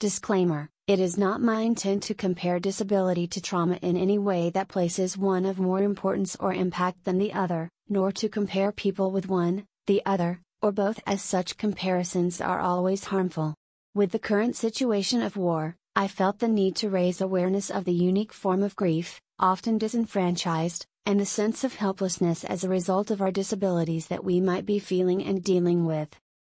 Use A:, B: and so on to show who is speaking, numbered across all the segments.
A: Disclaimer It is not my intent to compare disability to trauma in any way that places one of more importance or impact than the other, nor to compare people with one, the other, or both, as such comparisons are always harmful. With the current situation of war, I felt the need to raise awareness of the unique form of grief, often disenfranchised, and the sense of helplessness as a result of our disabilities that we might be feeling and dealing with.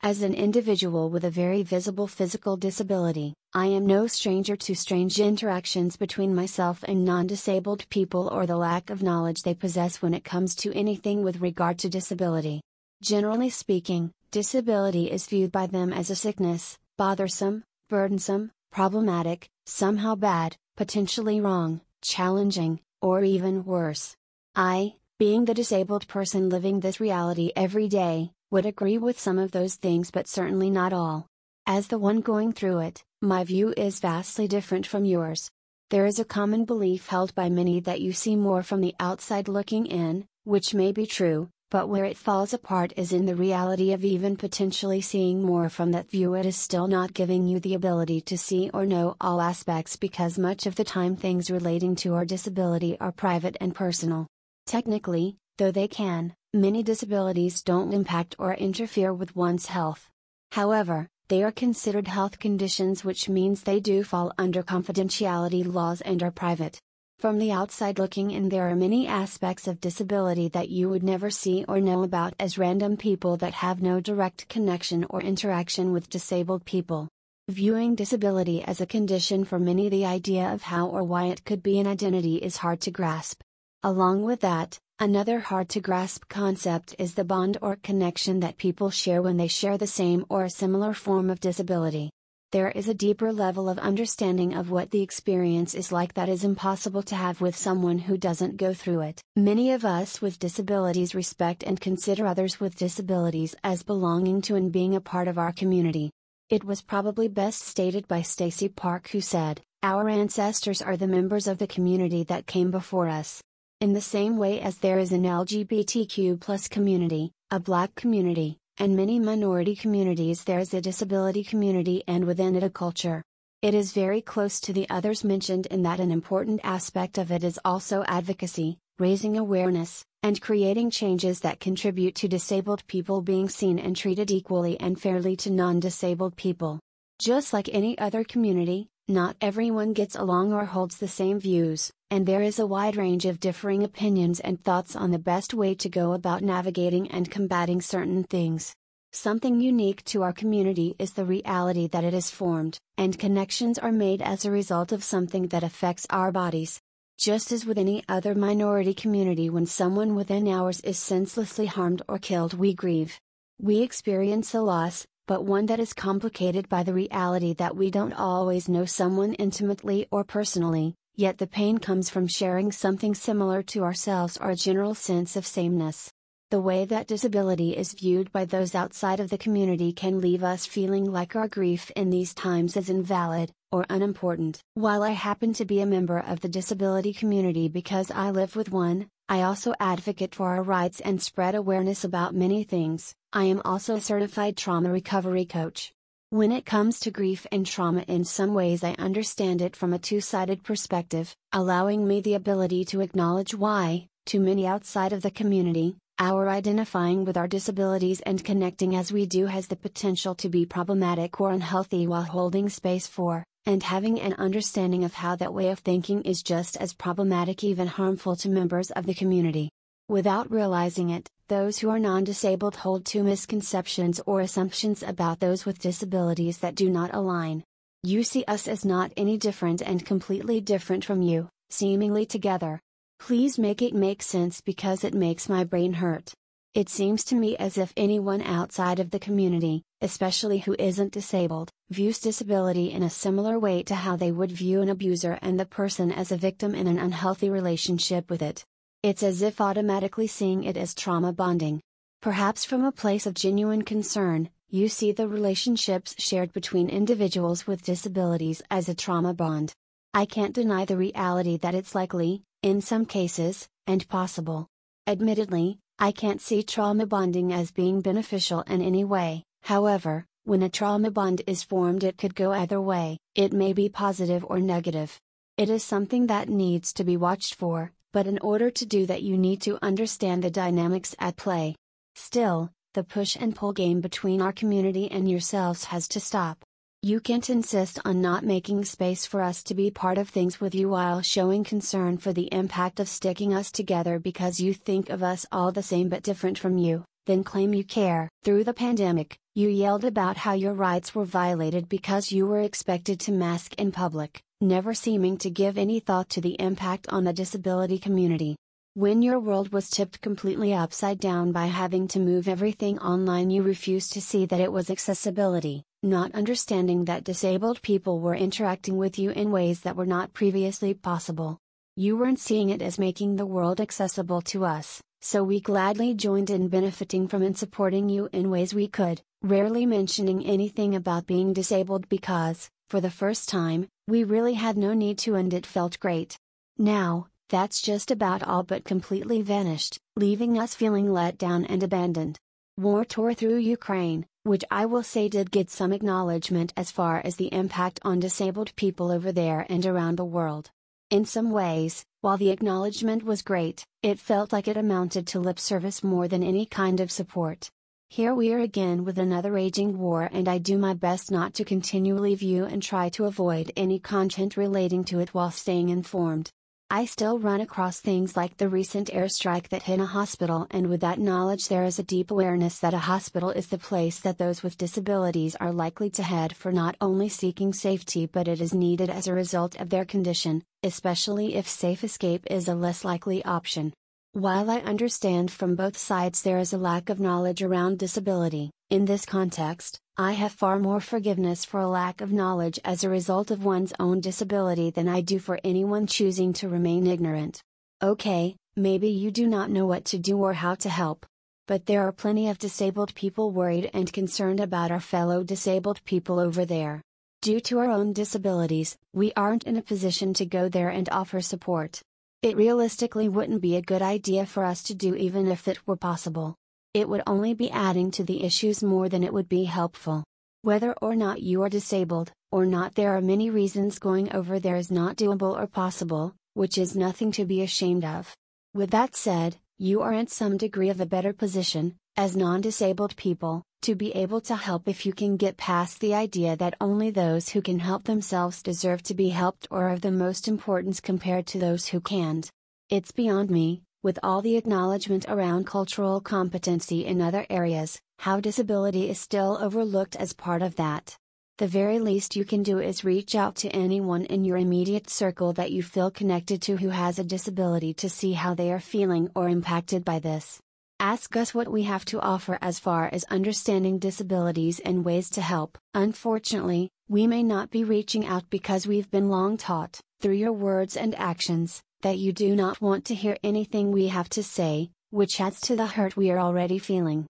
A: As an individual with a very visible physical disability, I am no stranger to strange interactions between myself and non disabled people or the lack of knowledge they possess when it comes to anything with regard to disability. Generally speaking, disability is viewed by them as a sickness, bothersome, burdensome, problematic, somehow bad, potentially wrong, challenging, or even worse. I, being the disabled person living this reality every day, would agree with some of those things but certainly not all. As the one going through it, my view is vastly different from yours. There is a common belief held by many that you see more from the outside looking in, which may be true, but where it falls apart is in the reality of even potentially seeing more from that view. It is still not giving you the ability to see or know all aspects because much of the time things relating to our disability are private and personal. Technically, though they can, Many disabilities don't impact or interfere with one's health. However, they are considered health conditions, which means they do fall under confidentiality laws and are private. From the outside looking in, there are many aspects of disability that you would never see or know about as random people that have no direct connection or interaction with disabled people. Viewing disability as a condition for many, the idea of how or why it could be an identity is hard to grasp. Along with that, Another hard to grasp concept is the bond or connection that people share when they share the same or a similar form of disability. There is a deeper level of understanding of what the experience is like that is impossible to have with someone who doesn't go through it. Many of us with disabilities respect and consider others with disabilities as belonging to and being a part of our community. It was probably best stated by Stacey Park who said, Our ancestors are the members of the community that came before us. In the same way as there is an LGBTQ community, a black community, and many minority communities, there is a disability community and within it a culture. It is very close to the others mentioned in that an important aspect of it is also advocacy, raising awareness, and creating changes that contribute to disabled people being seen and treated equally and fairly to non disabled people. Just like any other community, not everyone gets along or holds the same views, and there is a wide range of differing opinions and thoughts on the best way to go about navigating and combating certain things. Something unique to our community is the reality that it is formed, and connections are made as a result of something that affects our bodies. Just as with any other minority community, when someone within ours is senselessly harmed or killed, we grieve. We experience a loss, but one that is complicated by the reality that we don't always know someone intimately or personally, yet the pain comes from sharing something similar to ourselves or a general sense of sameness. The way that disability is viewed by those outside of the community can leave us feeling like our grief in these times is invalid, or unimportant. While I happen to be a member of the disability community because I live with one, I also advocate for our rights and spread awareness about many things. I am also a certified trauma recovery coach. When it comes to grief and trauma, in some ways, I understand it from a two sided perspective, allowing me the ability to acknowledge why, to many outside of the community, our identifying with our disabilities and connecting as we do has the potential to be problematic or unhealthy while holding space for, and having an understanding of how that way of thinking is just as problematic, even harmful to members of the community. Without realizing it, those who are non disabled hold two misconceptions or assumptions about those with disabilities that do not align. You see us as not any different and completely different from you, seemingly together. Please make it make sense because it makes my brain hurt. It seems to me as if anyone outside of the community, especially who isn't disabled, views disability in a similar way to how they would view an abuser and the person as a victim in an unhealthy relationship with it. It's as if automatically seeing it as trauma bonding. Perhaps from a place of genuine concern, you see the relationships shared between individuals with disabilities as a trauma bond. I can't deny the reality that it's likely, in some cases, and possible. Admittedly, I can't see trauma bonding as being beneficial in any way, however, When a trauma bond is formed, it could go either way, it may be positive or negative. It is something that needs to be watched for, but in order to do that, you need to understand the dynamics at play. Still, the push and pull game between our community and yourselves has to stop. You can't insist on not making space for us to be part of things with you while showing concern for the impact of sticking us together because you think of us all the same but different from you, then claim you care. Through the pandemic, you yelled about how your rights were violated because you were expected to mask in public, never seeming to give any thought to the impact on the disability community. When your world was tipped completely upside down by having to move everything online, you refused to see that it was accessibility, not understanding that disabled people were interacting with you in ways that were not previously possible. You weren't seeing it as making the world accessible to us, so we gladly joined in benefiting from and supporting you in ways we could, rarely mentioning anything about being disabled because, for the first time, we really had no need to and it felt great. Now, that's just about all but completely vanished, leaving us feeling let down and abandoned. War tore through Ukraine, which I will say did get some acknowledgement as far as the impact on disabled people over there and around the world. In some ways, while the acknowledgement was great, it felt like it amounted to lip service more than any kind of support. Here we are again with another raging war, and I do my best not to continually view and try to avoid any content relating to it while staying informed. I still run across things like the recent airstrike that hit a hospital, and with that knowledge, there is a deep awareness that a hospital is the place that those with disabilities are likely to head for not only seeking safety but it is needed as a result of their condition, especially if safe escape is a less likely option. While I understand from both sides there is a lack of knowledge around disability, in this context, I have far more forgiveness for a lack of knowledge as a result of one's own disability than I do for anyone choosing to remain ignorant. Okay, maybe you do not know what to do or how to help. But there are plenty of disabled people worried and concerned about our fellow disabled people over there. Due to our own disabilities, we aren't in a position to go there and offer support. It realistically wouldn't be a good idea for us to do even if it were possible. It would only be adding to the issues more than it would be helpful. Whether or not you are disabled, or not, there are many reasons going over there is not doable or possible, which is nothing to be ashamed of. With that said, you are in some degree of a better position, as non disabled people, to be able to help if you can get past the idea that only those who can help themselves deserve to be helped or are of the most importance compared to those who can't. It's beyond me, with all the acknowledgement around cultural competency in other areas, how disability is still overlooked as part of that. The very least you can do is reach out to anyone in your immediate circle that you feel connected to who has a disability to see how they are feeling or impacted by this. Ask us what we have to offer as far as understanding disabilities and ways to help. Unfortunately, we may not be reaching out because we've been long taught, through your words and actions, that you do not want to hear anything we have to say, which adds to the hurt we are already feeling.